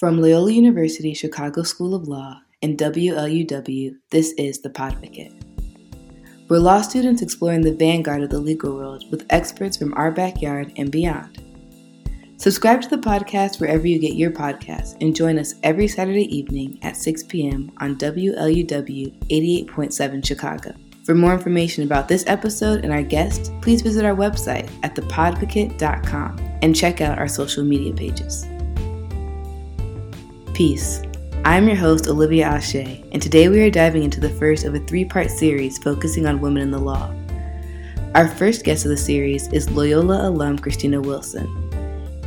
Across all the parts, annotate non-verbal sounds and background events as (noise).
From Loyola University Chicago School of Law and WLUW, this is The Podvocate. We're law students exploring the vanguard of the legal world with experts from our backyard and beyond. Subscribe to the podcast wherever you get your podcasts and join us every Saturday evening at 6 p.m. on WLUW 88.7 Chicago. For more information about this episode and our guest, please visit our website at thepodvocate.com and check out our social media pages. Peace. I'm your host, Olivia Ashe, and today we are diving into the first of a three part series focusing on women in the law. Our first guest of the series is Loyola alum Kristina Wilson,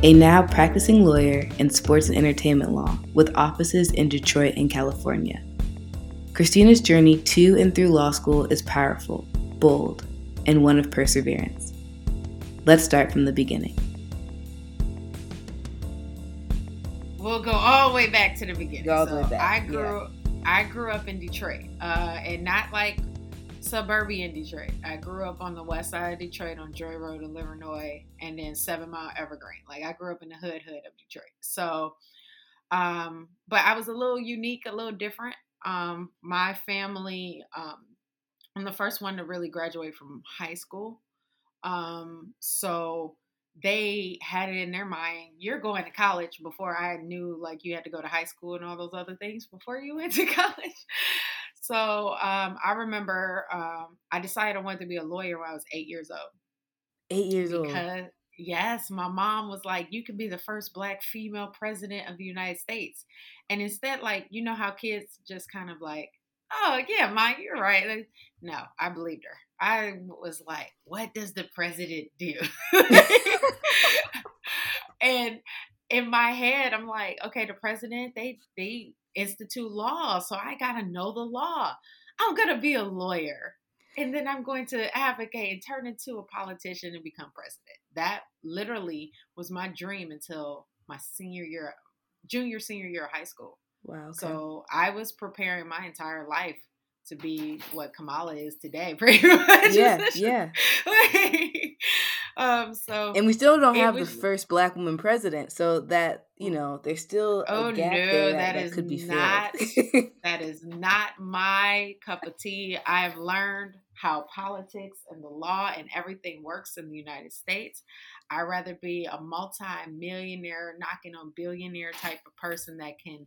a now practicing lawyer in sports and entertainment law with offices in Detroit and California. Kristina's journey to and through law school is powerful, bold, and one of perseverance. Let's start from the beginning. We'll go all the way back to the beginning. Go all the way back, I grew yeah. I grew up in Detroit, uh, and not like suburban Detroit. I grew up on the west side of Detroit on Joy Road in Livernois, and then Seven Mile Evergreen. Like I grew up in the hood hood of Detroit. So, um, but I was a little unique, a little different. Um, my family, um, I'm the first one to really graduate from high school. Um, so they had it in their mind you're going to college before i knew like you had to go to high school and all those other things before you (laughs) went to college. So um, i remember um, i decided i wanted to be a lawyer when i was eight years old. Eight years because old. yes my mom was like you could be the first black female president of the united states. And instead like you know how kids just kind of like oh yeah mom you're right. No i believed her I was like, what does the president do? (laughs) (laughs) and in my head, I'm like, okay, the president, they they institute law, so I gotta know the law. I'm gonna be a lawyer. And then I'm going to advocate and turn into a politician and become president. That literally was my dream until my senior year, junior, senior year of high school. Wow. Okay. So I was preparing my entire life to be what Kamala is today, (laughs) pretty much. Yeah, yeah. (laughs) um, so and we still don't have was, the first black woman president, so that you know there's still oh no, that, that, is could be not that is not my cup of tea. I've learned how politics and the law and everything works in the United States. I'd rather be a multi-millionaire, knocking on billionaire type of person that can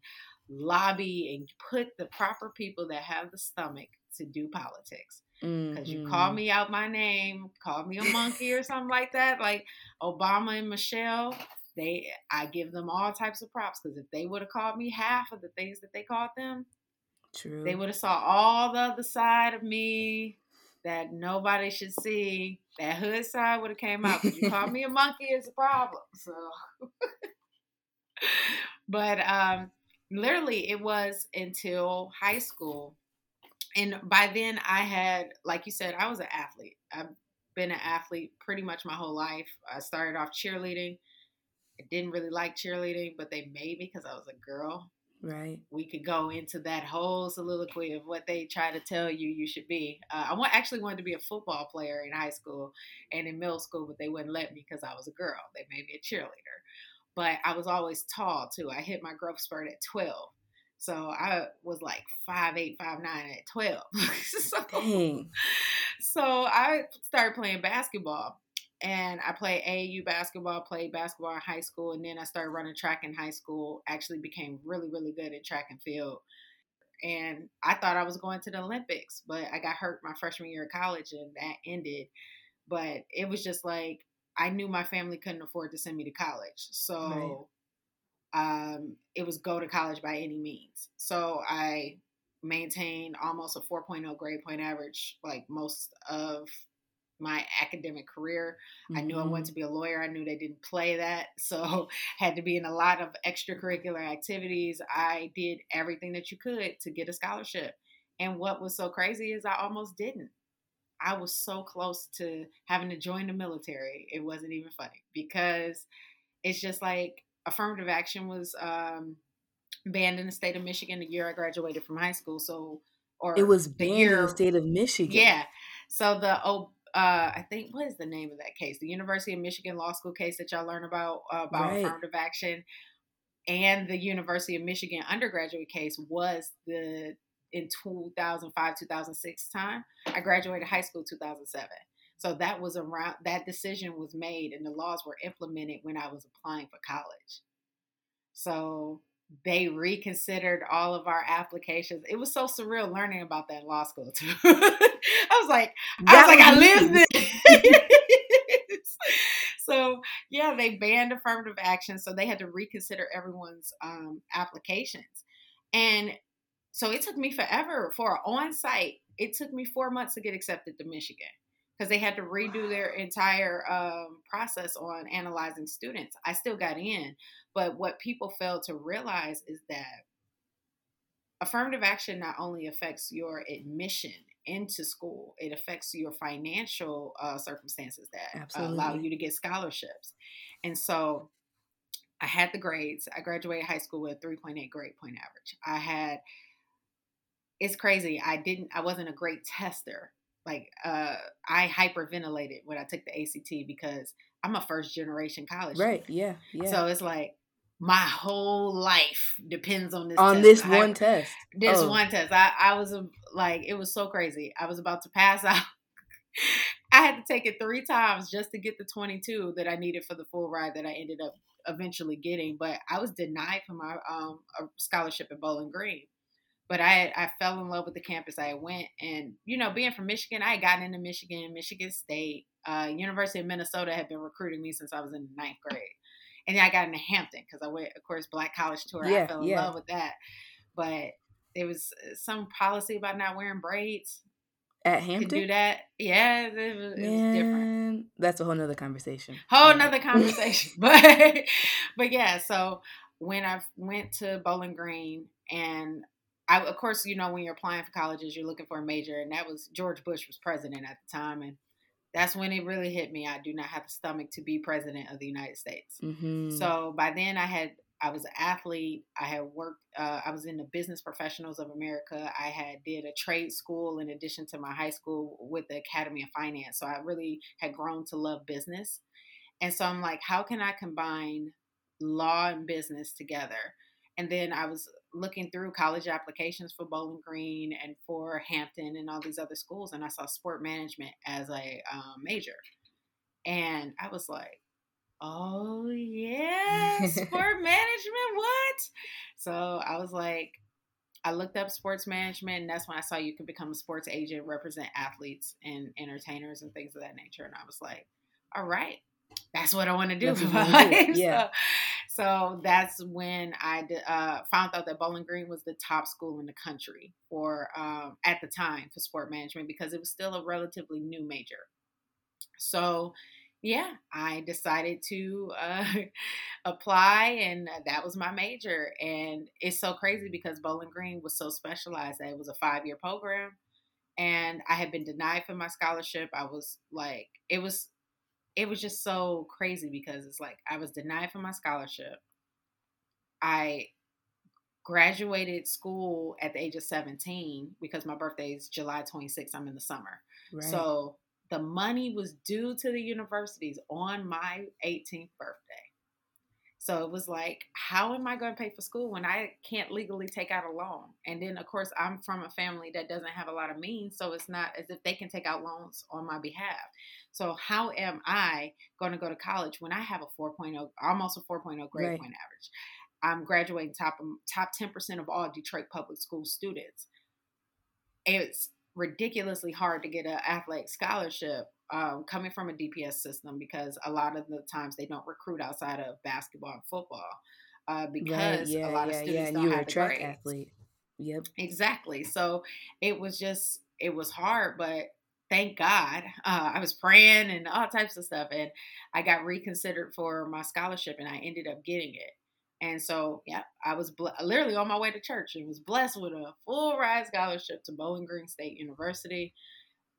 lobby and put the proper people that have the stomach to do politics. Because mm-hmm. you call me out my name, call me a monkey or (laughs) something like that, like Obama and Michelle. They, I give them all types of props because if they would have called me half of the things that they called them, True. They would have saw all the other side of me that nobody should see. That hood side would have came out. Because you called me a (laughs) monkey is a problem. So, (laughs) but um, literally it was until high school. And by then i had like you said i was an athlete. I've been an athlete pretty much my whole life. I started off cheerleading. I didn't really like cheerleading but they made me because i was a girl. Right. We could go into that whole soliloquy of what they try to tell you you should be. Uh, i actually wanted to be a football player in high school and in middle school but they wouldn't let me because i was a girl. They made me a cheerleader but I was always tall too. I hit my growth spurt at 12. So I was like five eight, five nine at 12. (laughs) so, Dang. so I started playing basketball. And I played AAU basketball, played basketball in high school, and then I started running track in high school. Actually became really, really good at track and field. And I thought I was going to the Olympics, but I got hurt my freshman year of college and that ended. But it was just like I knew my family couldn't afford to send me to college. So right. um, it was go to college by any means. So I maintained almost a 4.0 grade point average like most of my academic career. Mm-hmm. I knew I wanted mm-hmm. to be a lawyer. I knew they didn't play that. (laughs) So had to be in a lot of extracurricular activities. I did everything that you could to get a scholarship. And what was so crazy is I almost didn't. I was so close to having to join the military. It wasn't even funny because it's just like affirmative action was um, banned in the state of Michigan the year I graduated from high school. So, or it was banned year, in the state of Michigan. Yeah. So the oh, uh, I think what is the name of that case? The University of Michigan Law School case that y'all learn about uh, about right. affirmative action. and the University of Michigan undergraduate case was the in 2005 2006 time. I graduated high school 2007. So that was around that decision was made and the laws were implemented when I was applying for college. So they reconsidered all of our applications. It was so surreal learning about that in law school too. (laughs) I was like, I was like, I lived this. (laughs) so yeah, they banned affirmative action, so they had to reconsider everyone's um, applications, and so it took me forever for on-site. It took me four months to get accepted to Michigan because they had to redo their entire um, process on analyzing students. I still got in, but what people fail to realize is that affirmative action not only affects your admission into school, it affects your financial uh, circumstances that allow you to get scholarships. And so I had the grades. I graduated high school with a 3.8 grade point average. I had, it's crazy. I didn't, I wasn't a great tester like uh, I hyperventilated when I took the ACT because I'm a first generation college. Right. Yeah. Yeah. So it's like my whole life depends on this on test. this one test. This oh. one test. I I was like it was so crazy. I was about to pass (laughs) out. I had to take it three times just to get the 22 that I needed for the full ride that I ended up eventually getting. But I was denied from my um, scholarship at Bowling Green but I I fell in love with the campus. I went and you know, being from Michigan, I had gotten into Michigan, Michigan State, uh, University of Minnesota had been recruiting me since I was in ninth grade, and then I got into Hampton because I went, of course, Black College Tour. Yeah, I fell in yeah. love with that, but there was uh, some policy about not wearing braids at Hampton. do that, yeah, it was, it was different. That's a whole nother conversation. Whole nother (laughs) conversation, (laughs) but but yeah. So when I went to Bowling Green and I, of course, you know, when you're applying for colleges, you're looking for a major, and that was George Bush was president at the time, and that's when it really hit me. I do not have the stomach to be president of the United States. Mm-hmm. So by then, I had I was an athlete. I had worked. Uh, I was in the Business Professionals of America. I had did a trade school in addition to my high school with the Academy of Finance. So I really had grown to love business, and so I'm like, how can I combine law and business together? And then I was looking through college applications for Bowling Green and for Hampton and all these other schools, and I saw sport management as a um, major. And I was like, oh, yeah, sport (laughs) management, what? So I was like, I looked up sports management, and that's when I saw you could become a sports agent, represent athletes and entertainers and things of that nature. And I was like, all right, that's what I want to do for my (laughs) life. Yeah. So, so that's when I uh, found out that Bowling Green was the top school in the country for um, at the time for sport management because it was still a relatively new major. So yeah, I decided to uh, (laughs) apply, and that was my major. And it's so crazy because Bowling Green was so specialized that it was a five year program, and I had been denied for my scholarship. I was like, it was it was just so crazy because it's like I was denied for my scholarship. I graduated school at the age of 17 because my birthday is July 26th. I'm in the summer. Right. So the money was due to the universities on my 18th birthday. So it was like, how am I going to pay for school when I can't legally take out a loan? And then, of course, I'm from a family that doesn't have a lot of means. So it's not as if they can take out loans on my behalf. So how am I going to go to college when I have a 4.0, almost a 4.0 grade right. point average? I'm graduating top top 10% of all Detroit public school students. It's ridiculously hard to get an athletic scholarship um, coming from a DPS system because a lot of the times they don't recruit outside of basketball and football uh, because right, yeah, a lot yeah, of students yeah. don't you have the track grades. athlete. Yep. Exactly. So it was just it was hard, but thank God uh, I was praying and all types of stuff, and I got reconsidered for my scholarship, and I ended up getting it. And so, yeah, I was ble- literally on my way to church and was blessed with a full ride scholarship to Bowling Green State University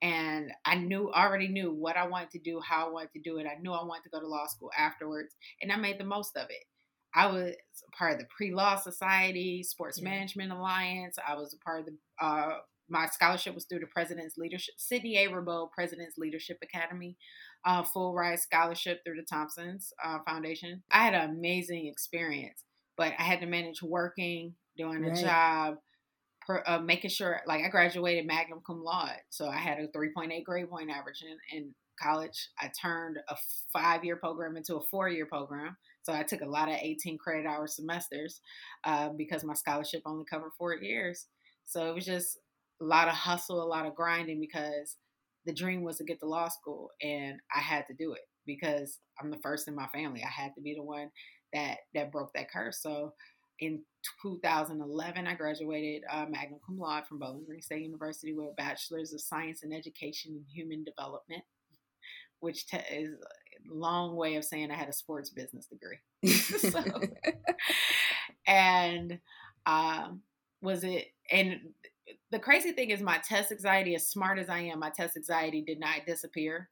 and I knew already knew what I wanted to do, how I wanted to do it. I knew I wanted to go to law school afterwards, and I made the most of it. I was part of the Pre-Law Society, Sports yeah. Management Alliance. I was a part of the. Uh, my scholarship was through the President's Leadership, Sidney A. Ribeau President's Leadership Academy, uh, full ride scholarship through the Thompson's uh, Foundation. I had an amazing experience, but I had to manage working, doing a job, uh, making sure, like I graduated magna cum laude. So I had a 3.8 grade point average in, in college. I turned a five year program into a four year program. So I took a lot of 18 credit hour semesters uh, because my scholarship only covered four years. So it was just a lot of hustle, a lot of grinding because the dream was to get to law school and I had to do it because I'm the first in my family. I had to be the one that that broke that curse. So in 2011, I graduated uh, magna cum laude from Bowling Green State University with a bachelor's of science in education and human development, which te- is a long way of saying I had a sports business degree. (laughs) so, and um, was it and the crazy thing is my test anxiety as smart as i am my test anxiety did not disappear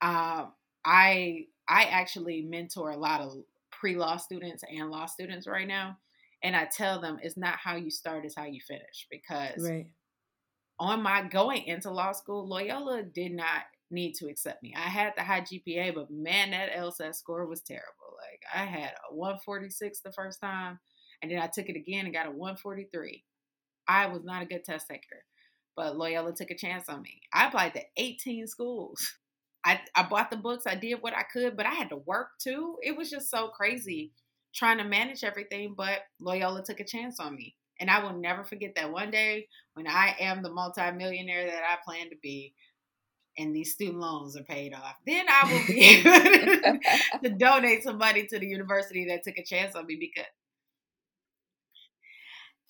um, i i actually mentor a lot of pre-law students and law students right now and i tell them it's not how you start it's how you finish because right. on my going into law school loyola did not need to accept me i had the high gpa but man that lsat score was terrible like i had a 146 the first time and then i took it again and got a 143 I was not a good test taker, but Loyola took a chance on me. I applied to 18 schools. I, I bought the books, I did what I could, but I had to work too. It was just so crazy trying to manage everything, but Loyola took a chance on me. And I will never forget that one day when I am the multimillionaire that I plan to be and these student loans are paid off, then I will be able (laughs) (laughs) to donate some money to the university that took a chance on me because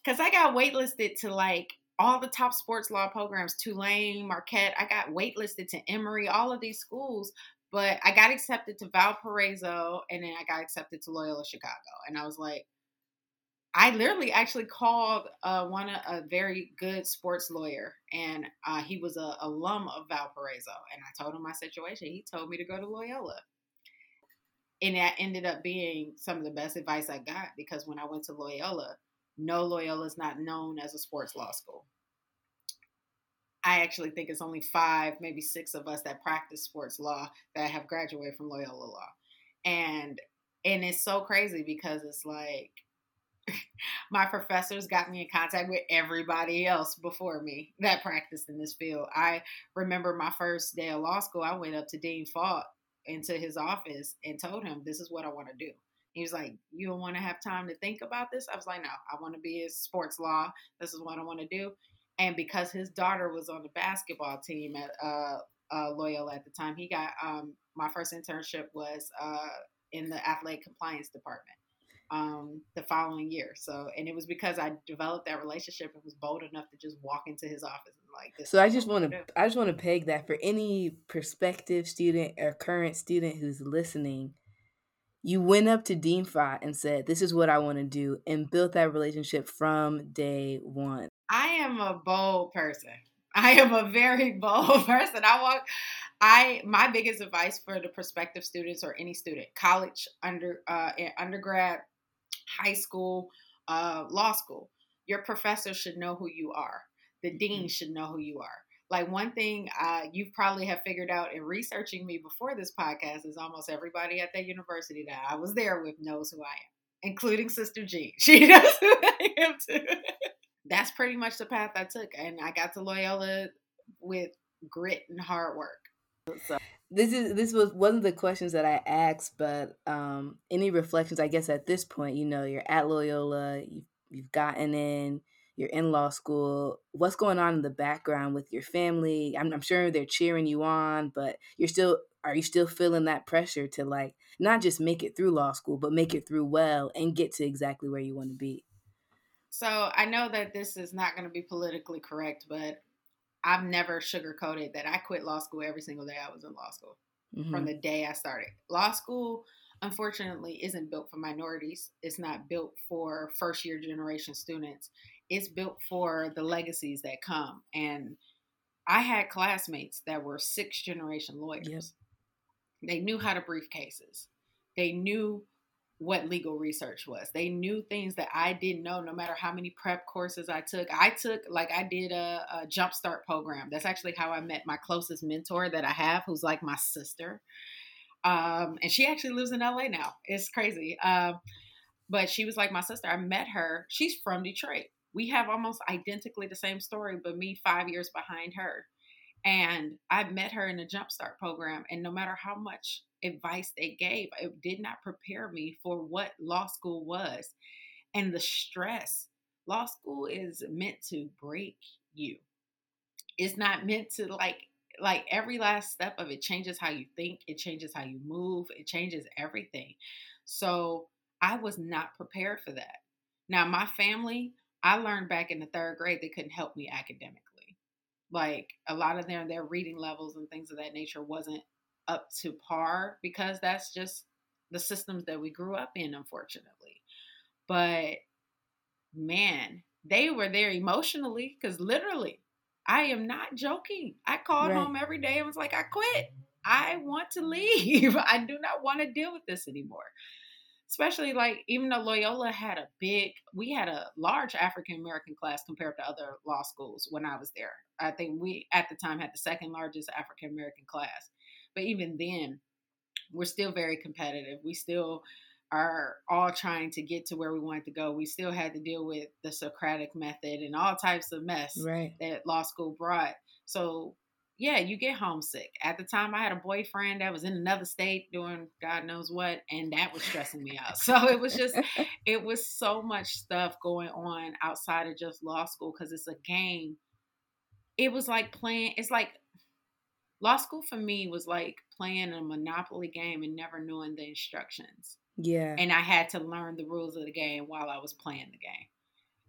because I got waitlisted to like all the top sports law programs, Tulane, Marquette. I got waitlisted to Emory, all of these schools, but I got accepted to Valparaiso and then I got accepted to Loyola Chicago. And I was like, I literally actually called uh, one a very good sports lawyer, and uh, he was a alum of Valparaiso. And I told him my situation. He told me to go to Loyola, and that ended up being some of the best advice I got because when I went to Loyola, no, Loyola is not known as a sports law school. I actually think it's only five, maybe six of us that practice sports law that have graduated from Loyola Law. And and it's so crazy because it's like (laughs) my professors got me in contact with everybody else before me that practiced in this field. I remember my first day of law school, I went up to Dean Falk into his office and told him, This is what I want to do. He was like, You don't want to have time to think about this? I was like, No, I want to be a sports law. This is what I want to do. And because his daughter was on the basketball team at uh, uh, Loyola at the time, he got um, my first internship was uh, in the athletic compliance department um, the following year. So, and it was because I developed that relationship and was bold enough to just walk into his office and like this. So I just want to, I just want to peg that for any prospective student or current student who's listening you went up to Dean Fott and said, This is what I want to do, and built that relationship from day one. I am a bold person. (laughs) I am a very (laughs) bold person. I walk I my biggest advice for the prospective students or any student, college, under uh, undergrad, high school, uh, law school, your professor should know who you are. The dean mm-hmm. should know who you are like one thing uh, you probably have figured out in researching me before this podcast is almost everybody at that university that I was there with knows who I am, including Sister Jean. (laughs) She knows who I am too. That's pretty much the path I took, and I got to Loyola with grit and hard work. So. This is this was one of the questions that I asked, but um, any reflections? I guess at this point, you know, you're at Loyola, you've, you've gotten in you're in law school what's going on in the background with your family? I'm, I'm, sure they're cheering you on but you're still are you still feeling that pressure to like not just make it through law school but make it through well and get to exactly where you want to be? So i know that this is not going to be politically correct but i've never sugarcoated that i quit law school every single day i was in law school mm-hmm. from the day i started. Law school unfortunately isn't built for minorities. It's not built for first year generation students it's built for the legacies that come. And I had classmates that were six generation lawyers. They knew how to brief cases. They knew what legal research was. They knew things that I didn't know, no matter how many prep courses I took. I took, like, I did a, a jumpstart program. That's actually how I met my closest mentor that I have, who's like my sister. Um, and she actually lives in LA now. It's crazy. Um, but she was like my sister. I met her. She's from Detroit. We have almost identically the same story, but me five years behind her. And I met her in the Jumpstart program. And no matter how much advice they gave, it did not prepare me for what law school was and the stress. Law school is meant to break you. It's not meant to like like every last step of it changes how you think, it changes how you move, it changes everything. So I was not prepared for that. Now, my family, I learned back in the third grade they couldn't help me academically. Like a lot of their their reading levels and things of that nature wasn't up to par because that's just the systems that we grew up in, unfortunately. But man, they were there emotionally because literally, I am not joking. I called right. home every day and was like, I quit. I want to (laughs) leave. I do not want to deal with this anymore especially like even though Loyola had a big, we had a large African American class compared to other law schools when I was there. I think we at the time had the second largest African American class. But even then, we're still very competitive. We still are all trying to get to where we wanted to go. We still had to deal with the Socratic method and all types of mess right. that law school brought. So yeah, you get homesick. At the time, I had a boyfriend that was in another state doing God knows what, and that was stressing me out. (laughs) So it was just, (laughs) it was so much stuff going on outside of just law school because it's a game. It was like playing, it's like law school for me was like playing a Monopoly game and never knowing the instructions. Yeah. And I had to learn the rules of the game while I was playing the game.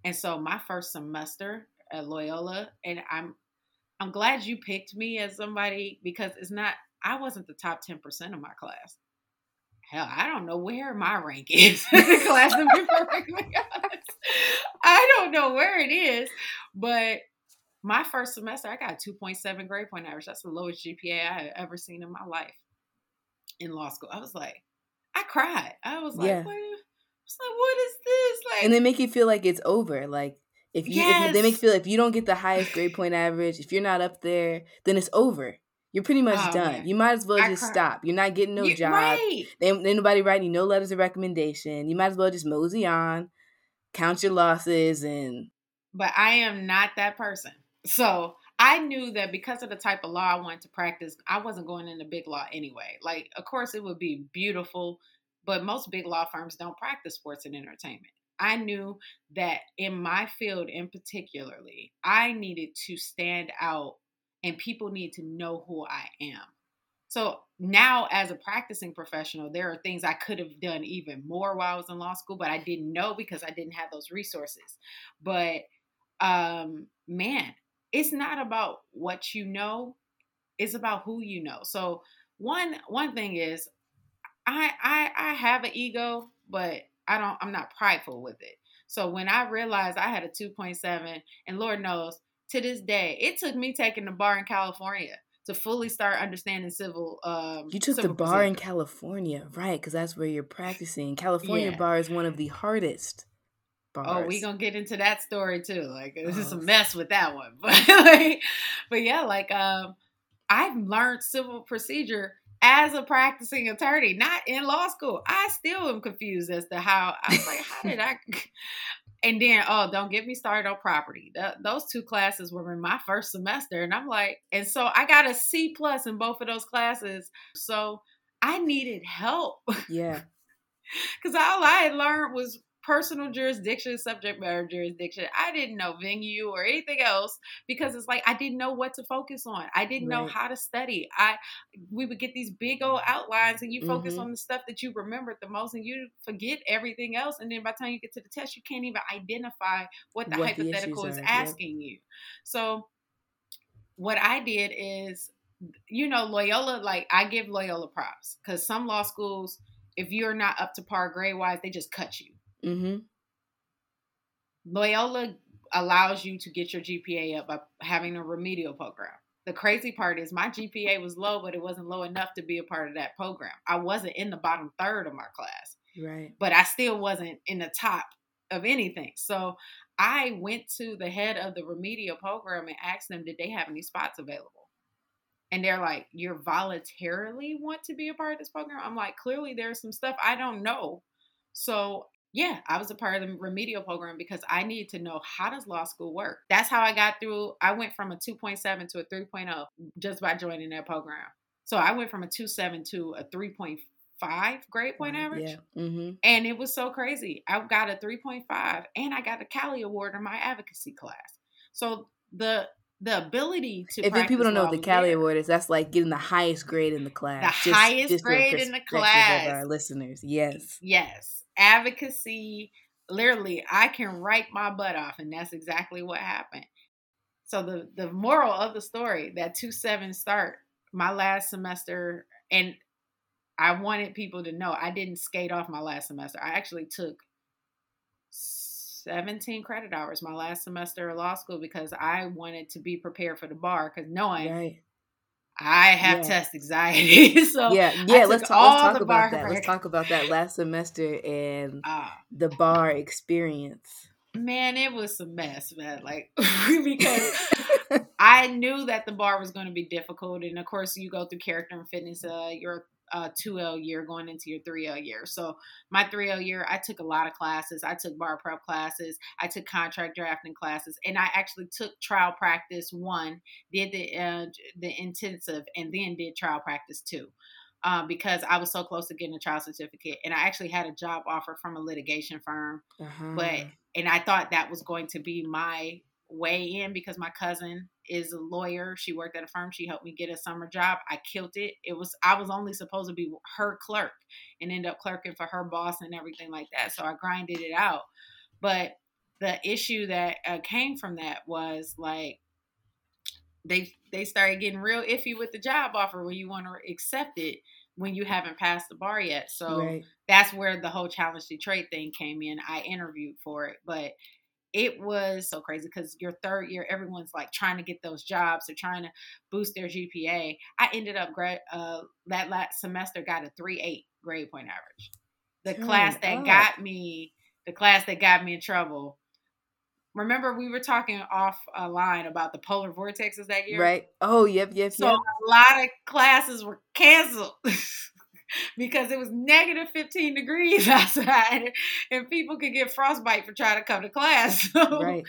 And so my first semester at Loyola, and I'm I'm glad you picked me as somebody because it's not I wasn't the top 10% of my class. Hell, I don't know where my rank is (laughs) the class perfectly. I don't know where it is, but my first semester I got 2.7 grade point average. That's the lowest GPA I had ever seen in my life in law school. I was like, I cried. I was like, yeah. what? I was like, what is this? Like, and they make you feel like it's over. Like if you, yes. if they make you feel if you don't get the highest grade point average, if you're not up there, then it's over. You're pretty much oh, done. Man. You might as well I just stop. You're not getting no you, job. Right. Ain't, ain't nobody writing you no letters of recommendation. You might as well just mosey on, count your losses, and. But I am not that person. So I knew that because of the type of law I wanted to practice, I wasn't going into big law anyway. Like, of course, it would be beautiful, but most big law firms don't practice sports and entertainment. I knew that in my field in particularly, I needed to stand out and people need to know who I am. So now, as a practicing professional, there are things I could have done even more while I was in law school, but I didn't know because I didn't have those resources. But um, man, it's not about what you know; it's about who you know. So one one thing is, I I, I have an ego, but I don't I'm not prideful with it. So when I realized I had a 2.7 and Lord knows to this day it took me taking the bar in California to fully start understanding civil um You took the bar procedure. in California, right? Cuz that's where you're practicing. California yeah. bar is one of the hardest bars. Oh, we going to get into that story too. Like this is a mess with that one. (laughs) But like but yeah, like um I've learned civil procedure as a practicing attorney, not in law school. I still am confused as to how I was like, how did I? (laughs) And then, oh, don't get me started on property. those two classes were in my first semester, and I'm like, and so I got a C plus in both of those classes. So I needed help. Yeah. (laughs) Because all I had learned was personal jurisdiction, subject matter jurisdiction. I didn't know venue or anything else because it's like I didn't know what to focus on. I didn't right. know how to study. I we would get these big old outlines and you focus mm-hmm. on the stuff that you remembered the most and you forget everything else. And then by the time you get to the test, you can't even identify what the what hypothetical the is asking you. So what I did is you know, Loyola, like I give Loyola props because some law schools, if you're not up to par grade wise, they just cut you. Mm-hmm. Loyola allows you to get your GPA up by having a remedial program. The crazy part is my GPA was low, but it wasn't low enough to be a part of that program. I wasn't in the bottom third of my class. Right. But I still wasn't in the top of anything. So I went to the head of the remedial program and asked them, did they have any spots available? And they're like, you're voluntarily want to be a part of this program? I'm like, clearly there's some stuff I don't know. So Yeah, I was a part of the remedial program because I needed to know how does law school work. That's how I got through. I went from a 2.7 to a 3.0 just by joining that program. So I went from a 2.7 to a 3.5 grade point average. Yeah. Mm-hmm. And it was so crazy. I got a 3.5 and I got a CALI Award in my advocacy class. So the the ability to if people don't know what the CALI there. Award is, that's like getting the highest grade in the class. The just, highest just grade in the class. Of our listeners, yes, yes, advocacy. Literally, I can write my butt off, and that's exactly what happened. So the the moral of the story that two seven start my last semester, and I wanted people to know I didn't skate off my last semester. I actually took 17 credit hours my last semester of law school because I wanted to be prepared for the bar because knowing right. I have yeah. test anxiety. (laughs) so yeah, yeah. Let's, talk, let's talk about that. Let's talk about that last semester and uh, (laughs) the bar experience. Man, it was a mess, man. Like (laughs) because I knew that the bar was going to be difficult, and of course, you go through character and fitness. Uh, you're uh, 2L year going into your 3L year. So my 3L year, I took a lot of classes. I took bar prep classes. I took contract drafting classes, and I actually took trial practice one, did the uh, the intensive, and then did trial practice two. Um, because I was so close to getting a trial certificate, and I actually had a job offer from a litigation firm, uh-huh. but and I thought that was going to be my way in because my cousin is a lawyer. She worked at a firm. She helped me get a summer job. I killed it. It was I was only supposed to be her clerk and end up clerking for her boss and everything like that. So I grinded it out. But the issue that uh, came from that was like they they started getting real iffy with the job offer when you want to accept it when you haven't passed the bar yet. So right. that's where the whole challenge Detroit thing came in. I interviewed for it, but it was so crazy because your third year, everyone's like trying to get those jobs. They're trying to boost their GPA. I ended up grad uh, that last semester got a three eight grade point average. The class that got me, the class that got me in trouble. Remember, we were talking off a line about the polar vortexes that year, right? Oh, yep, yep. So yep. a lot of classes were canceled. (laughs) because it was negative 15 degrees (laughs) outside and people could get frostbite for trying to come to class. (laughs) So, right.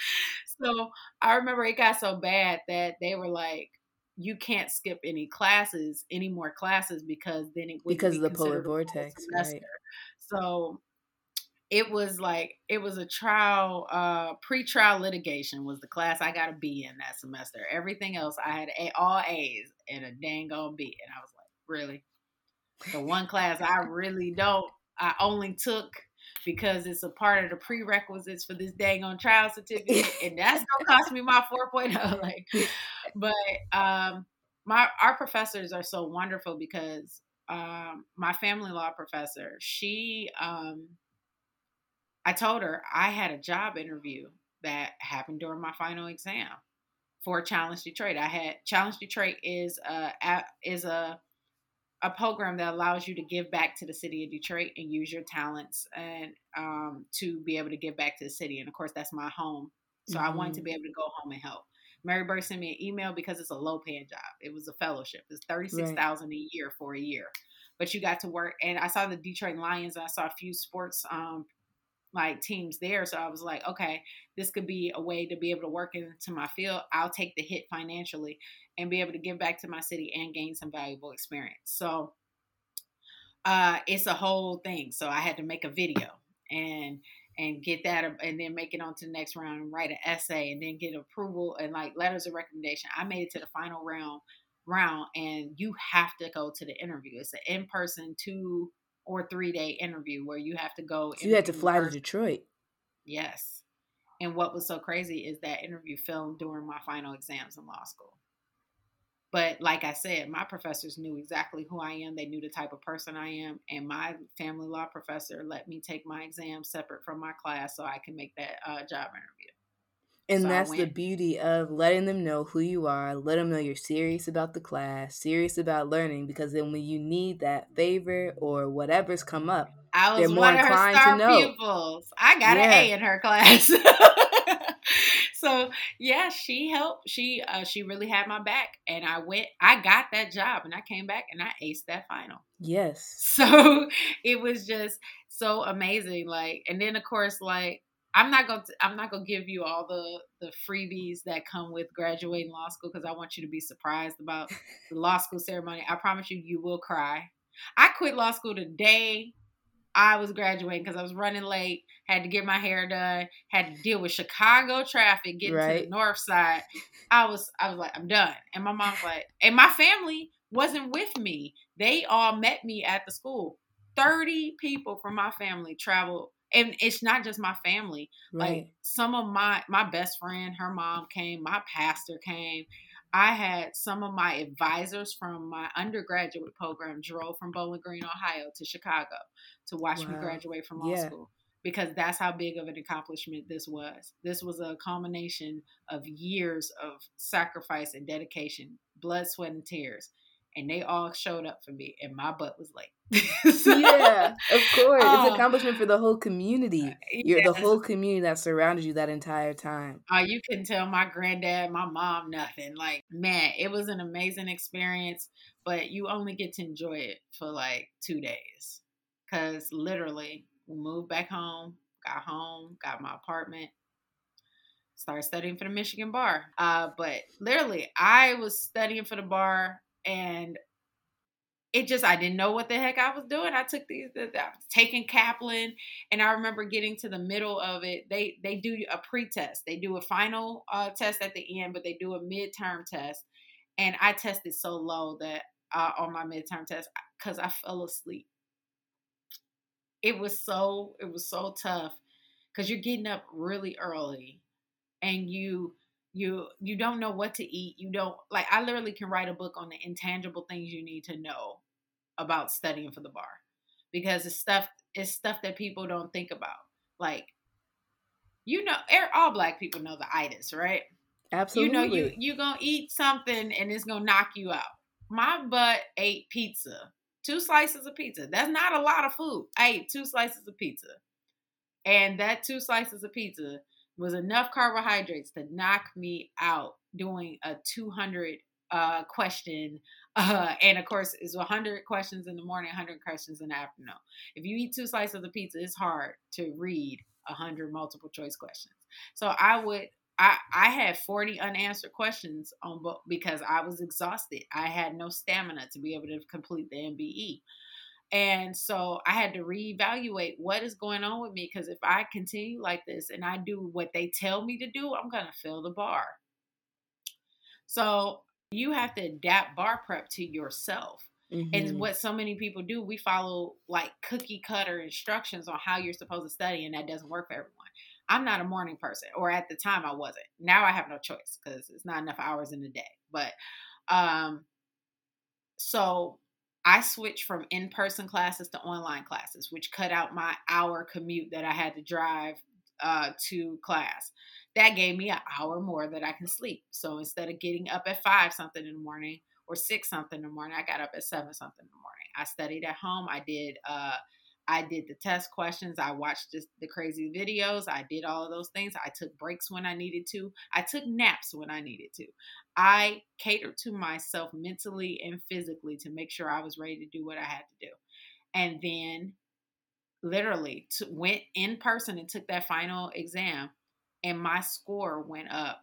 so I remember it got so bad that they were like, you can't skip any classes, any more classes because then it would because be of the polar vortex. Right. So it was like it was a trial uh pre-trial litigation was the class i got a b in that semester everything else i had a, all a's and a dang old b and i was like really the one class I really don't, I only took because it's a part of the prerequisites for this dang on trial certificate, and that's gonna cost me my 4.0. (laughs) Like, but um, my our professors are so wonderful because um, my family law professor, she, um, I told her I had a job interview that happened during my final exam for Challenge Detroit. I had Challenge Detroit is a is a a program that allows you to give back to the city of Detroit and use your talents and um, to be able to give back to the city. And of course, that's my home. So mm-hmm. I wanted to be mm-hmm. able to go home and help. Mary Bird sent me an email because it's a low paying job. It was a fellowship. It's thirty six thousand right. a year for a year, but you got to work. And I saw the Detroit Lions. And I saw a few sports um, like teams there. So I was like, okay, this could be a way to be able to work into my field. I'll take the hit financially and be able to give back to my city and gain some valuable experience. So uh, it's a whole thing. So I had to make a video and and get that and then make it on to the next round and write an essay and then get approval and like letters of recommendation. I made it to the final round round and you have to go to the interview. It's an in-person two or three day interview where you have to go. So you had to fly to Detroit. Yes. And what was so crazy is that interview filmed during my final exams in law school. But like I said, my professors knew exactly who I am. They knew the type of person I am. And my family law professor let me take my exam separate from my class so I can make that uh, job interview. And so that's the beauty of letting them know who you are, let them know you're serious about the class, serious about learning, because then when you need that favor or whatever's come up, I was they're more inclined to know. Pupils. I got yeah. an A in her class. (laughs) so yeah, she helped. She uh, she really had my back, and I went. I got that job, and I came back and I aced that final. Yes. (laughs) So it was just so amazing. Like, and then of course, like I'm not gonna I'm not gonna give you all the the freebies that come with graduating law school because I want you to be surprised about the law (laughs) school ceremony. I promise you, you will cry. I quit law school the day I was graduating because I was running late, had to get my hair done, had to deal with Chicago traffic getting right. to the north side. I was I was like, I'm done. And my mom's like, and my family wasn't with me. They all met me at the school. 30 people from my family traveled and it's not just my family right. like some of my my best friend her mom came my pastor came i had some of my advisors from my undergraduate program drove from bowling green ohio to chicago to watch wow. me graduate from law yeah. school because that's how big of an accomplishment this was this was a culmination of years of sacrifice and dedication blood sweat and tears and they all showed up for me, and my butt was late. (laughs) so, yeah, of course, um, it's an accomplishment for the whole community. You're yes. the whole community that surrounded you that entire time. Uh, you couldn't tell my granddad, my mom, nothing. Like, man, it was an amazing experience, but you only get to enjoy it for like two days, because literally, we moved back home, got home, got my apartment, started studying for the Michigan bar. Uh, but literally, I was studying for the bar and it just I didn't know what the heck I was doing. I took these I was taking Kaplan and I remember getting to the middle of it. They they do a pre-test. They do a final uh, test at the end, but they do a midterm test. And I tested so low that uh, on my midterm test cuz I fell asleep. It was so it was so tough cuz you're getting up really early and you you you don't know what to eat you don't like i literally can write a book on the intangible things you need to know about studying for the bar because it's stuff it's stuff that people don't think about like you know all black people know the itis right? Absolutely you know you you gonna eat something and it's gonna knock you out. My butt ate pizza two slices of pizza that's not a lot of food. I ate two slices of pizza and that two slices of pizza was enough carbohydrates to knock me out doing a 200 uh, question. (laughs) Uh, and of course, it's 100 questions in the morning, 100 questions in the afternoon. If you eat two slices of the pizza, it's hard to read 100 multiple choice questions. So I would, I, I had 40 unanswered questions on book because I was exhausted. I had no stamina to be able to complete the MBE. And so I had to reevaluate what is going on with me because if I continue like this and I do what they tell me to do, I'm going to fail the bar. So you have to adapt bar prep to yourself. Mm-hmm. And what so many people do, we follow like cookie cutter instructions on how you're supposed to study, and that doesn't work for everyone. I'm not a morning person, or at the time I wasn't. Now I have no choice because it's not enough hours in the day. But um, so I switched from in person classes to online classes, which cut out my hour commute that I had to drive uh, to class. That gave me an hour more that I can sleep. So instead of getting up at five something in the morning or six something in the morning, I got up at seven something in the morning. I studied at home. I did uh, I did the test questions. I watched the, the crazy videos. I did all of those things. I took breaks when I needed to. I took naps when I needed to. I catered to myself mentally and physically to make sure I was ready to do what I had to do. And then literally to, went in person and took that final exam and my score went up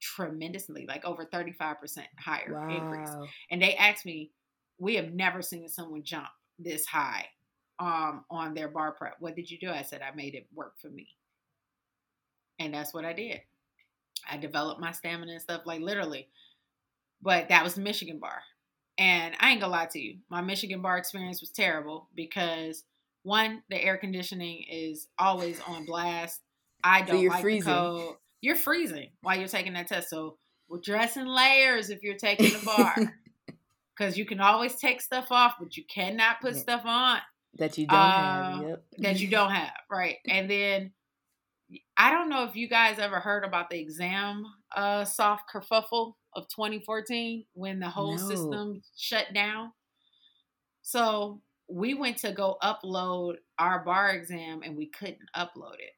tremendously like over 35% higher wow. increase and they asked me we have never seen someone jump this high um, on their bar prep. What did you do? I said, I made it work for me. And that's what I did. I developed my stamina and stuff, like literally. But that was the Michigan bar. And I ain't gonna lie to you, my Michigan bar experience was terrible because one, the air conditioning is always on blast. I don't so like freezing. the cold. You're freezing while you're taking that test. So we're dressing layers if you're (laughs) taking the bar. Because you can always take stuff off, but you cannot put stuff on that you don't uh, have. Yep. That you don't have, right? And then I don't know if you guys ever heard about the exam uh, soft kerfuffle of 2014 when the whole no. system shut down. So we went to go upload our bar exam and we couldn't upload it.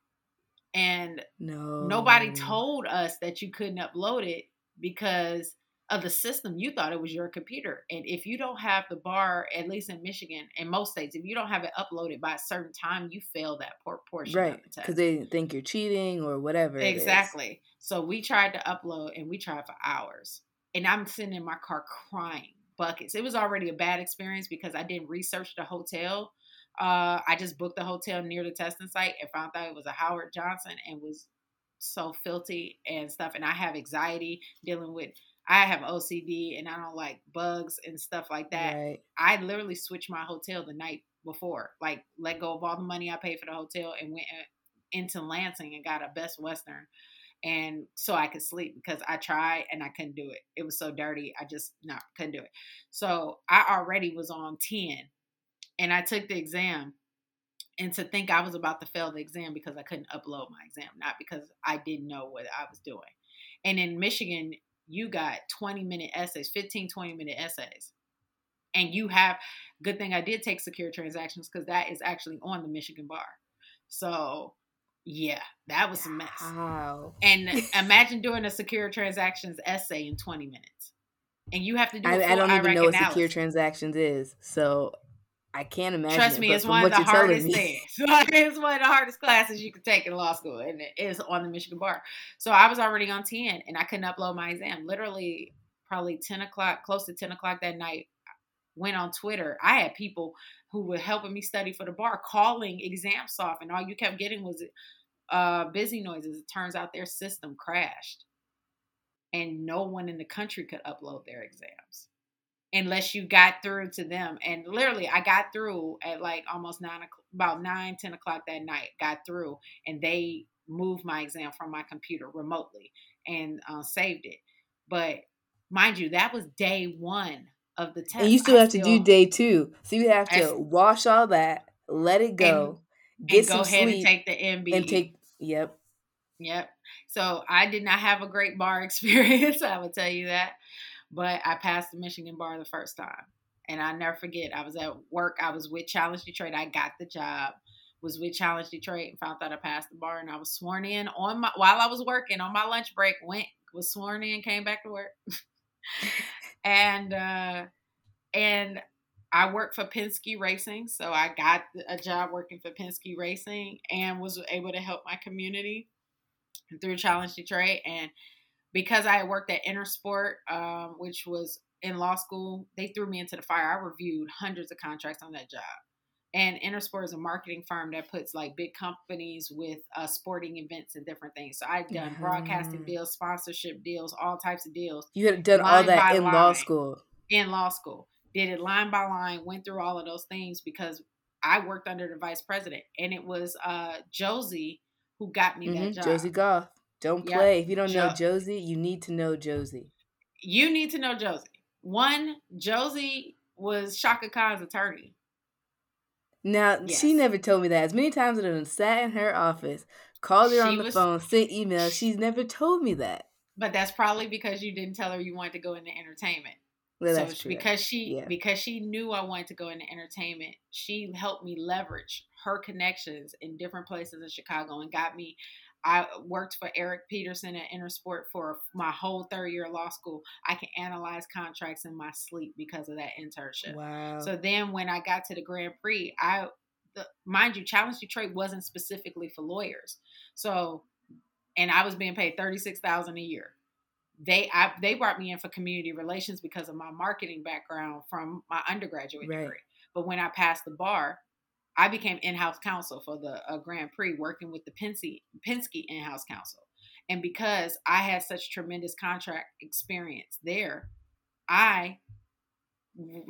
And no, nobody told us that you couldn't upload it because of the system. You thought it was your computer. And if you don't have the bar, at least in Michigan and most states, if you don't have it uploaded by a certain time, you fail that portion right because they think you're cheating or whatever. Exactly. So we tried to upload and we tried for hours, and I'm sitting in my car crying buckets. It was already a bad experience because I didn't research the hotel. Uh, I just booked the hotel near the testing site and found out it was a Howard Johnson and was so filthy and stuff. And I have anxiety dealing with I have OCD and I don't like bugs and stuff like that. Right. I literally switched my hotel the night before, like let go of all the money I paid for the hotel and went uh, into Lansing and got a Best Western, and so I could sleep because I tried and I couldn't do it. It was so dirty, I just no couldn't do it. So I already was on ten, and I took the exam. And to think I was about to fail the exam because I couldn't upload my exam, not because I didn't know what I was doing. And in Michigan, you got 20 minute essays, 15, 20 minute essays. And you have, good thing I did take secure transactions because that is actually on the Michigan bar. So, yeah, that was a mess. Wow. And (laughs) imagine doing a secure transactions essay in 20 minutes. And you have to do I I don't even know what secure transactions is. So I can't imagine. Trust me, it, it's one of the hardest things. (laughs) it's one of the hardest classes you can take in law school, and it is on the Michigan bar. So I was already on ten, and I couldn't upload my exam. Literally, probably ten o'clock, close to ten o'clock that night. Went on Twitter. I had people who were helping me study for the bar calling ExamSoft, and all you kept getting was uh, busy noises. It turns out their system crashed, and no one in the country could upload their exams unless you got through to them. And literally, I got through at like almost nine, about nine, ten o'clock that night. Got through, and they moved my exam from my computer remotely and uh, saved it. But mind you, that was day one of the test. And you still I have still, to do day two, so you have to wash all that, let it go, and, get and go ahead and take the MB and take. Yep. Yep. So I did not have a great bar (laughs) experience. I will tell you that. But I passed the Michigan bar the first time. And I never forget, I was at work. I was with Challenge Detroit. I got the job. Was with Challenge Detroit and found out I passed the bar. And I was sworn in on my while I was working on my lunch break. Went was sworn in, came back to work, (laughs) and uh, and I worked for Penske Racing, so I got a job working for Penske Racing and was able to help my community through Challenge Detroit. And because I had worked at Intersport, um, which was in law school, they threw me into the fire. I reviewed hundreds of contracts on that job. And Intersport is a marketing firm that puts like big companies with uh, sporting events and different things. So I've done mm-hmm. broadcasting deals, sponsorship deals, all types of deals. You had done all that in line, law school. In law school. Did it line by line, went through all of those things because I worked under the vice president. And it was uh, Josie who got me mm-hmm. that job. Josie Goff. Don't yep. play. If you don't jo- know Josie, you need to know Josie. You need to know Josie. One, Josie was Chaka Khan's attorney. Now yes. she never told me that. As many times as I've sat in her office, called her she on the was, phone, sent emails, she's never told me that. But that's probably because you didn't tell her you wanted to go into entertainment. Well, so true. because she yeah. because she knew I wanted to go into entertainment, she helped me leverage her connections in different places in Chicago and got me I worked for Eric Peterson at Intersport for my whole third year of law school. I can analyze contracts in my sleep because of that internship. Wow. So then when I got to the Grand Prix, I the, mind you, Challenge Detroit wasn't specifically for lawyers. So and I was being paid thirty six thousand a year. They I, they brought me in for community relations because of my marketing background from my undergraduate right. degree. But when I passed the bar, I became in-house counsel for the uh, Grand Prix, working with the Penske, Penske in-house counsel. And because I had such tremendous contract experience there, I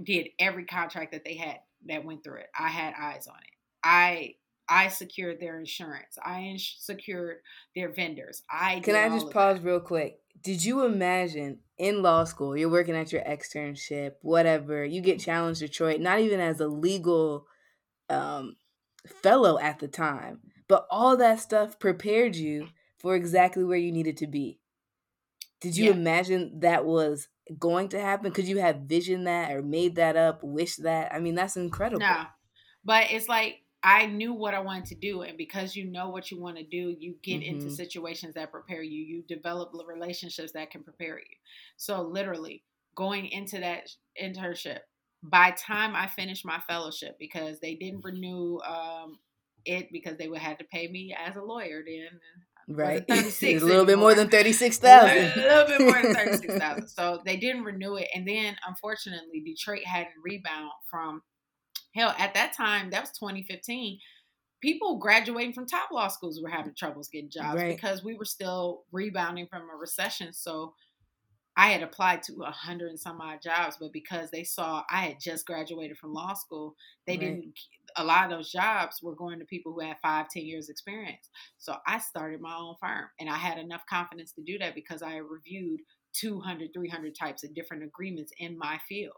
did every contract that they had that went through it. I had eyes on it. I I secured their insurance. I ins- secured their vendors. I can I just pause that. real quick. Did you imagine in law school you're working at your externship, whatever you get challenged Detroit, not even as a legal um, fellow at the time, but all that stuff prepared you for exactly where you needed to be. Did you yeah. imagine that was going to happen? Could you have visioned that or made that up, wish that? I mean, that's incredible. No, but it's like I knew what I wanted to do, and because you know what you want to do, you get mm-hmm. into situations that prepare you. You develop relationships that can prepare you. So literally going into that internship, by time I finished my fellowship, because they didn't renew um, it because they would have to pay me as a lawyer then. Right, (laughs) a little bit more than thirty six thousand. A little bit more than thirty six (laughs) thousand. So they didn't renew it, and then unfortunately, Detroit hadn't rebound from hell at that time. That was twenty fifteen. People graduating from top law schools were having troubles getting jobs right. because we were still rebounding from a recession. So I had applied to a hundred and some odd jobs, but because they saw I had just graduated from law school, they right. didn't. A lot of those jobs were going to people who had five, ten years experience. So I started my own firm, and I had enough confidence to do that because I reviewed 200, 300 types of different agreements in my field.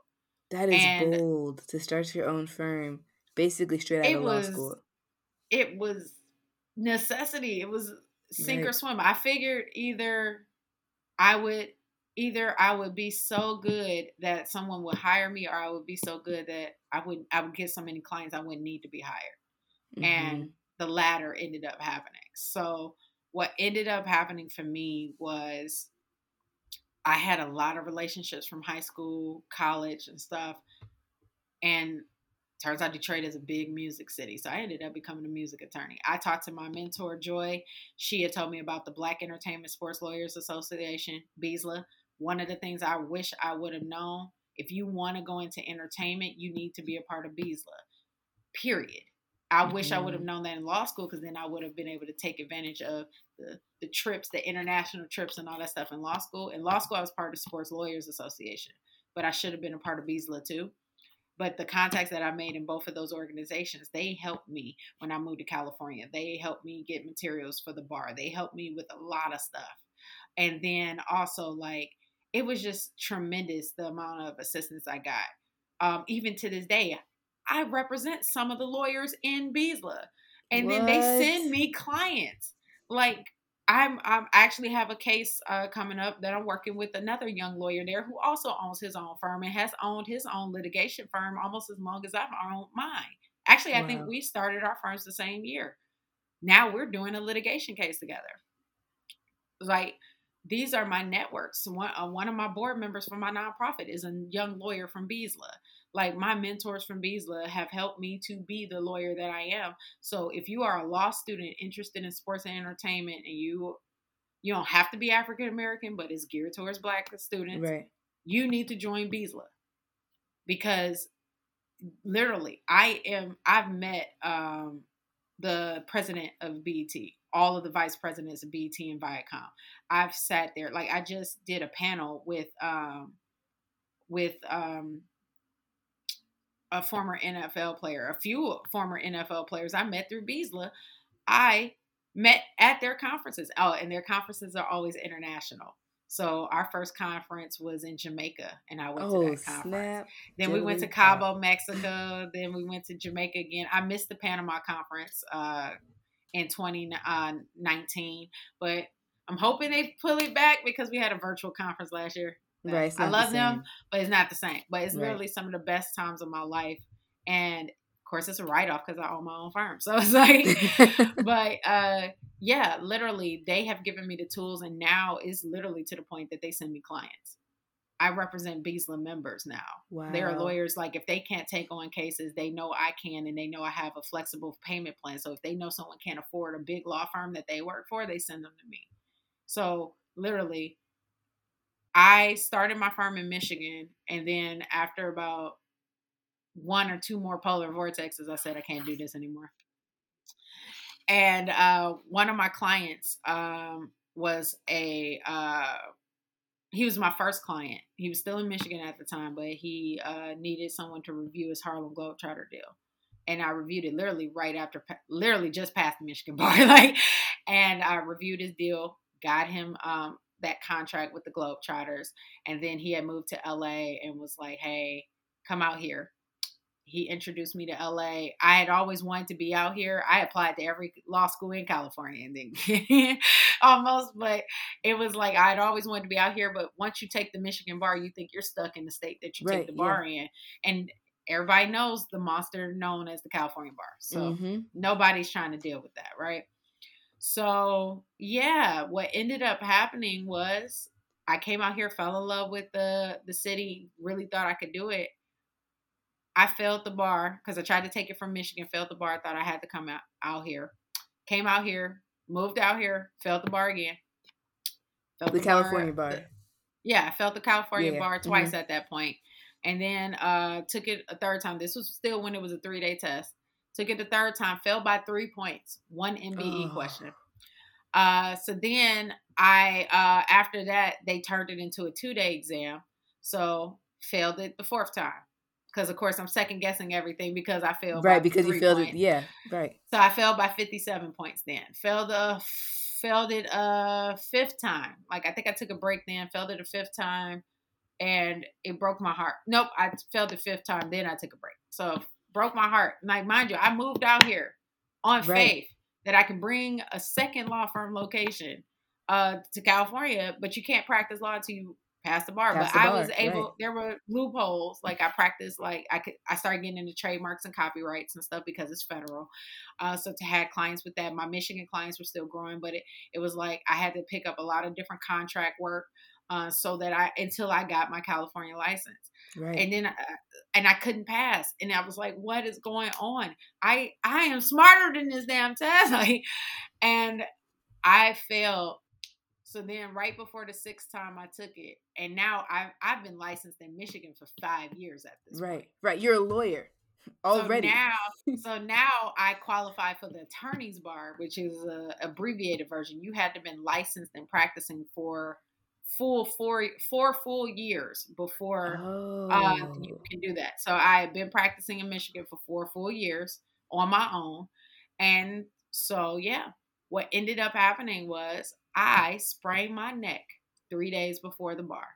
That is and bold to start your own firm, basically straight out of was, law school. It was necessity. It was sink right. or swim. I figured either I would either I would be so good that someone would hire me or I would be so good that I would I would get so many clients I wouldn't need to be hired. Mm-hmm. And the latter ended up happening. So what ended up happening for me was I had a lot of relationships from high school, college and stuff. And turns out Detroit is a big music city. So I ended up becoming a music attorney. I talked to my mentor, Joy. She had told me about the Black Entertainment Sports Lawyers Association, BESLA, one of the things I wish I would have known if you want to go into entertainment, you need to be a part of BESLA, period. I mm-hmm. wish I would have mm-hmm. known that in law school because then I would have been able to take advantage of the, the trips, the international trips, and all that stuff in law school. In law school, I was part of Sports Lawyers Association, but I should have been a part of BESLA too. But the contacts that I made in both of those organizations, they helped me when I moved to California. They helped me get materials for the bar. They helped me with a lot of stuff. And then also, like, it was just tremendous the amount of assistance I got. Um, even to this day, I represent some of the lawyers in BESLA, and what? then they send me clients. Like I'm, I'm actually have a case uh, coming up that I'm working with another young lawyer there who also owns his own firm and has owned his own litigation firm almost as long as I've owned mine. Actually, I wow. think we started our firms the same year. Now we're doing a litigation case together. Like these are my networks. One, uh, one of my board members for my nonprofit is a young lawyer from BESLA. Like my mentors from BESLA have helped me to be the lawyer that I am. So if you are a law student interested in sports and entertainment and you you don't have to be African American, but it's geared towards black students, right. you need to join BESLA. Because literally I am I've met um the president of BET all of the vice presidents of BET and Viacom. I've sat there, like I just did a panel with um, with um, a former NFL player, a few former NFL players I met through BESLA. I met at their conferences. Oh, and their conferences are always international. So our first conference was in Jamaica, and I went oh, to that oh, conference. Snap. Then we went to Cabo, Mexico. Then we went to Jamaica again. I missed the Panama conference. Uh, in 2019. But I'm hoping they pull it back because we had a virtual conference last year. Right, I love the them, but it's not the same. But it's right. literally some of the best times of my life. And of course, it's a write off because I own my own firm. (laughs) So it's like, (laughs) but uh, yeah, literally, they have given me the tools, and now it's literally to the point that they send me clients. I represent BESLA members now. Wow. There are lawyers like if they can't take on cases, they know I can and they know I have a flexible payment plan. So if they know someone can't afford a big law firm that they work for, they send them to me. So literally, I started my firm in Michigan and then after about one or two more polar vortexes, I said I can't do this anymore. And uh, one of my clients um, was a uh, he was my first client. He was still in Michigan at the time, but he uh, needed someone to review his Harlem Globetrotter deal. And I reviewed it literally right after, literally just past the Michigan (laughs) bar. like, and I reviewed his deal, got him um, that contract with the Globetrotters. And then he had moved to LA and was like, hey, come out here he introduced me to LA. I had always wanted to be out here. I applied to every law school in California and then (laughs) almost, but it was like I'd always wanted to be out here. But once you take the Michigan bar, you think you're stuck in the state that you right, take the bar yeah. in. And everybody knows the monster known as the California bar. So mm-hmm. nobody's trying to deal with that, right? So yeah, what ended up happening was I came out here, fell in love with the the city, really thought I could do it. I failed the bar because I tried to take it from Michigan, failed the bar. I thought I had to come out, out here. Came out here, moved out here, failed the bar again. Felt the, the California bar. bar. Yeah, I felt the California yeah. bar twice mm-hmm. at that point. And then uh took it a third time. This was still when it was a three day test. Took it the third time, failed by three points, one MBE oh. question. Uh, so then I, uh, after that, they turned it into a two day exam. So failed it the fourth time. Because of course I'm second guessing everything because I failed right because you failed points. it yeah right. So I failed by 57 points then. Failed the failed it a fifth time. Like I think I took a break then failed it a fifth time and it broke my heart. Nope I failed the fifth time then I took a break. So broke my heart. Like mind you I moved out here on right. faith that I can bring a second law firm location uh, to California, but you can't practice law until you pass the bar. Pass but the bar, I was able. Right. There were loopholes. Like I practiced. Like I could. I started getting into trademarks and copyrights and stuff because it's federal. Uh, so to have clients with that, my Michigan clients were still growing, but it it was like I had to pick up a lot of different contract work. Uh, so that I until I got my California license. Right. And then, uh, and I couldn't pass, and I was like, "What is going on? I I am smarter than this damn test." (laughs) Like, and I failed. So then, right before the sixth time I took it, and now I've I've been licensed in Michigan for five years at this. Right, point. right. You're a lawyer already. So now, (laughs) so now I qualify for the attorney's bar, which is a abbreviated version. You had to been licensed and practicing for full four four full years before oh. uh, you can do that. So I have been practicing in Michigan for four full years on my own, and so yeah, what ended up happening was I sprained my neck three days before the bar.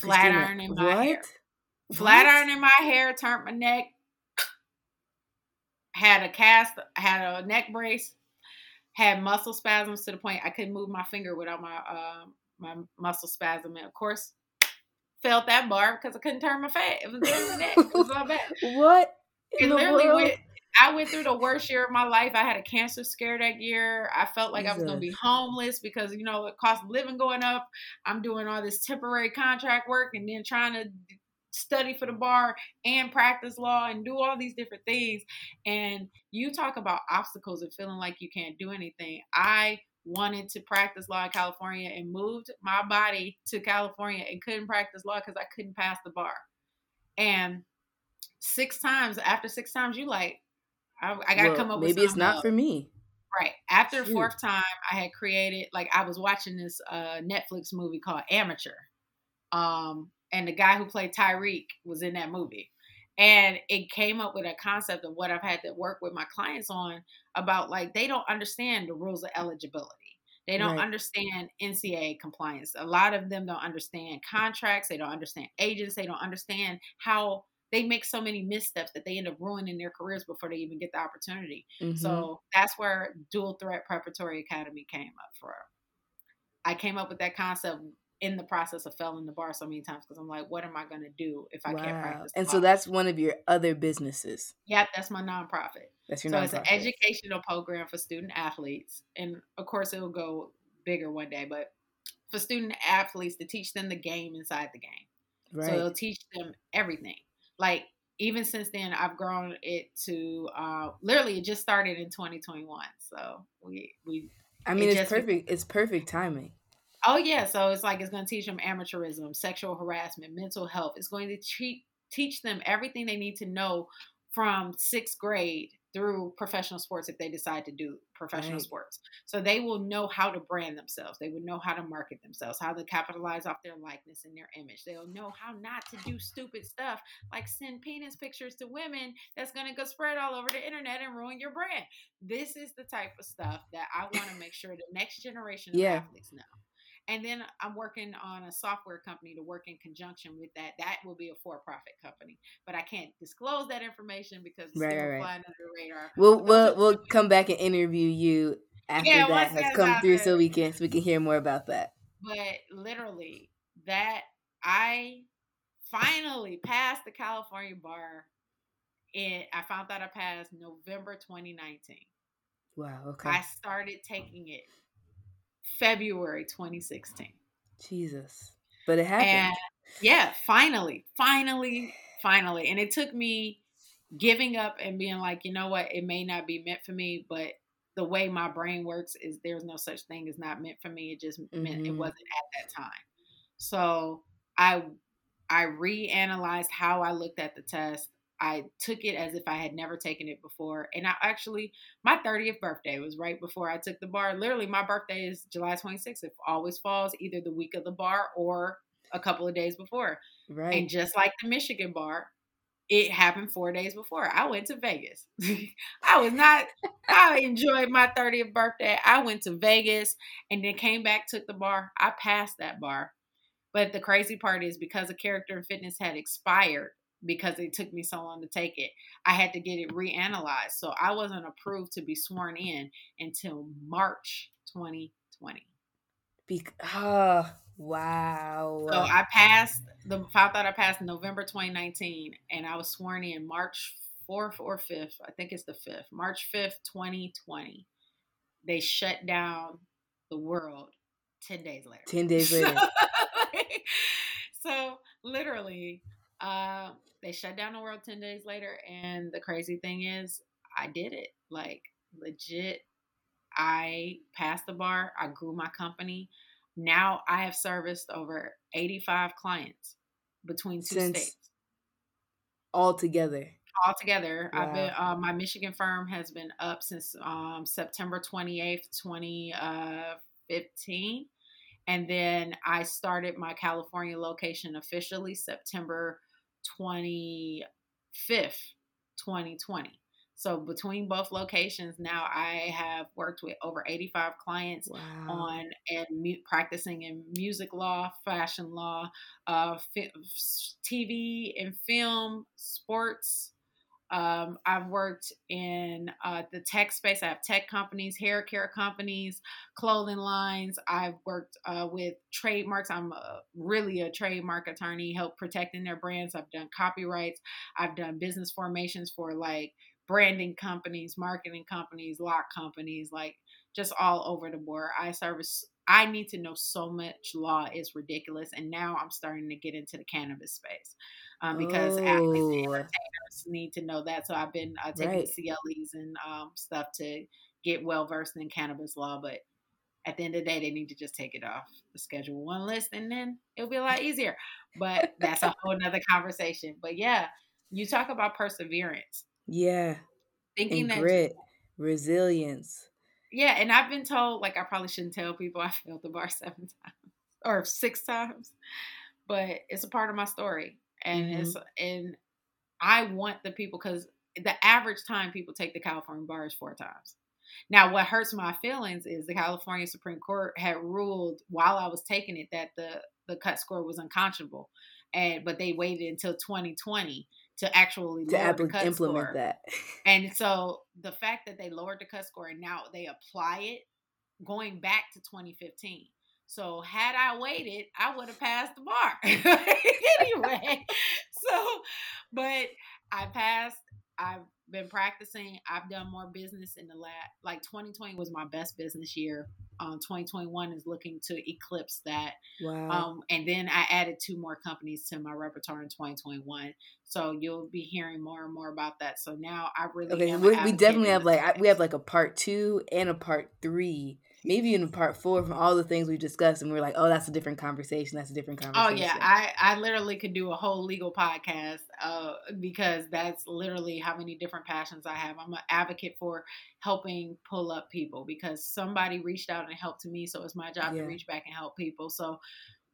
Flat iron in my what? hair. Flat iron in my hair, turned my neck. Had a cast, had a neck brace, had muscle spasms to the point I couldn't move my finger without my um, my muscle spasm. And of course, felt that bar because I couldn't turn my fat. It was in the neck. It was (laughs) all bad. what? It literally world? went. I went through the worst year of my life. I had a cancer scare that year. I felt like Jesus. I was going to be homeless because you know it cost of living going up. I'm doing all this temporary contract work and then trying to study for the bar and practice law and do all these different things. And you talk about obstacles and feeling like you can't do anything. I wanted to practice law in California and moved my body to California and couldn't practice law because I couldn't pass the bar. And six times after six times, you like, I, I got to well, come up maybe with maybe it's not up. for me. Right. After Shoot. fourth time, I had created like I was watching this uh, Netflix movie called Amateur, um, and the guy who played Tariq was in that movie. And it came up with a concept of what I've had to work with my clients on about like they don't understand the rules of eligibility. They don't right. understand NCAA compliance. A lot of them don't understand contracts. They don't understand agents. They don't understand how they make so many missteps that they end up ruining their careers before they even get the opportunity. Mm-hmm. So that's where Dual Threat Preparatory Academy came up for. I came up with that concept in the process of failing the bar so many times because I'm like, what am I going to do if I wow. can't practice? And so that's one of your other businesses. Yeah, that's my nonprofit. That's your so nonprofit. it's an educational program for student athletes, and of course it will go bigger one day. But for student athletes to teach them the game inside the game, right. so it'll teach them everything. Like even since then, I've grown it to uh, literally it just started in 2021. So we we. I mean, it it's perfect. It's perfect timing Oh yeah, so it's like it's going to teach them amateurism, sexual harassment, mental health. It's going to teach teach them everything they need to know from sixth grade through professional sports if they decide to do professional right. sports. So they will know how to brand themselves. They would know how to market themselves, how to capitalize off their likeness and their image. They'll know how not to do stupid stuff like send penis pictures to women that's going to go spread all over the internet and ruin your brand. This is the type of stuff that I want to make sure the next generation of yeah. athletes know. And then I'm working on a software company to work in conjunction with that. That will be a for-profit company, but I can't disclose that information because it's right, still right. flying under the radar. We'll we'll we'll come back and interview you after yeah, that has come through, so we can so we can hear more about that. But literally, that I finally passed the California bar. And I found out I passed November 2019. Wow. Okay. I started taking it February 2016. Jesus. But it happened. And yeah, finally, finally, finally. And it took me giving up and being like, you know what, it may not be meant for me, but the way my brain works is there's no such thing as not meant for me. It just mm-hmm. meant it mm-hmm. wasn't at that time. So I I reanalyzed how I looked at the test. I took it as if I had never taken it before. And I actually, my 30th birthday was right before I took the bar. Literally, my birthday is July 26th. It always falls either the week of the bar or a couple of days before. Right. And just like the Michigan bar, it happened four days before. I went to Vegas. (laughs) I was not, I enjoyed my 30th birthday. I went to Vegas and then came back, took the bar. I passed that bar. But the crazy part is because the character and fitness had expired because it took me so long to take it, I had to get it reanalyzed. So I wasn't approved to be sworn in until March 2020. Be- oh, Wow. So I passed the I thought I passed November 2019 and I was sworn in March 4th or 5th. I think it's the 5th. March 5th, 2020. They shut down the world 10 days later. 10 days (laughs) later. so literally, uh, they shut down the world 10 days later. And the crazy thing is, I did it. Like, legit, I passed the bar. I grew my company. Now I have serviced over 85 clients between two Since states. All together. All together. Wow. I've been uh, my Michigan firm has been up since um, September 28th, 2015. Uh, and then I started my California location officially September 25th, 2020. So between both locations, now I have worked with over 85 clients wow. on and mu- practicing in music law, fashion law, uh, fi- TV and film, sports. Um, I've worked in uh, the tech space. I have tech companies, hair care companies, clothing lines. I've worked uh, with trademarks. I'm a, really a trademark attorney, help protecting their brands. I've done copyrights. I've done business formations for like branding companies, marketing companies, lock companies, like just all over the board. I service I need to know so much law is ridiculous. And now I'm starting to get into the cannabis space. Um, because athletes and entertainers need to know that. So I've been uh, taking right. CLEs and um, stuff to get well versed in cannabis law. But at the end of the day, they need to just take it off the schedule one list and then it'll be a lot easier. But that's a whole nother conversation. But yeah, you talk about perseverance. Yeah. Thinking and that grit, resilience. Yeah, and I've been told like I probably shouldn't tell people (laughs) I failed the bar seven times or six times, but it's a part of my story, and mm-hmm. it's and I want the people because the average time people take the California bar is four times. Now, what hurts my feelings is the California Supreme Court had ruled while I was taking it that the the cut score was unconscionable, and but they waited until 2020 to actually to ab- implement score. that. and so the fact that they lowered the cut score and now they apply it going back to 2015. So had I waited, I would have passed the bar (laughs) anyway. (laughs) so, but I passed. I've been practicing. I've done more business in the lab. Like 2020 was my best business year. Um, 2021 is looking to eclipse that. Wow. Um, and then I added two more companies to my repertoire in 2021. So you'll be hearing more and more about that. So now I really okay. we definitely have like we have like a part two and a part three maybe in part four from all the things we discussed, and we are like, oh, that's a different conversation. That's a different conversation. Oh yeah, I I literally could do a whole legal podcast uh, because that's literally how many different passions I have. I'm an advocate for helping pull up people because somebody reached out and helped me, so it's my job yeah. to reach back and help people. So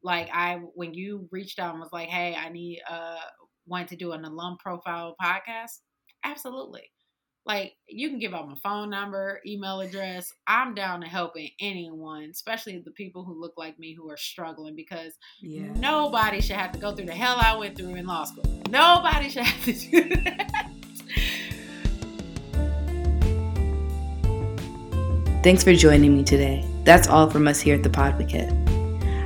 like I when you reached out and was like, hey, I need uh want to do an alum profile podcast, absolutely. Like you can give out my phone number, email address. I'm down to helping anyone, especially the people who look like me who are struggling because yeah. nobody should have to go through the hell I went through in law school. Nobody should have to do (laughs) that. Thanks for joining me today. That's all from us here at the Podvocate.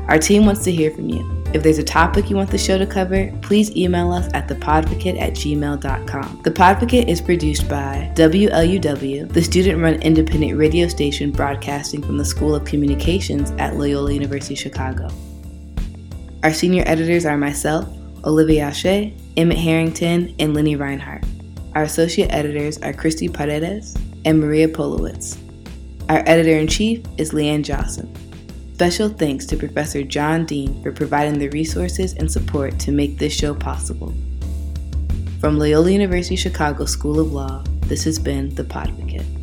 Our team wants to hear from you. If there's a topic you want the show to cover, please email us at thepodvocate at gmail.com. The Podvocate is produced by WLUW, the student run independent radio station broadcasting from the School of Communications at Loyola University Chicago. Our senior editors are myself, Olivia Ashe, Emmett Harrington, and Lenny Reinhardt. Our associate editors are Christy Paredes and Maria Polowitz. Our editor in chief is Leanne Johnson. Special thanks to Professor John Dean for providing the resources and support to make this show possible. From Loyola University Chicago School of Law, this has been The Podvocate.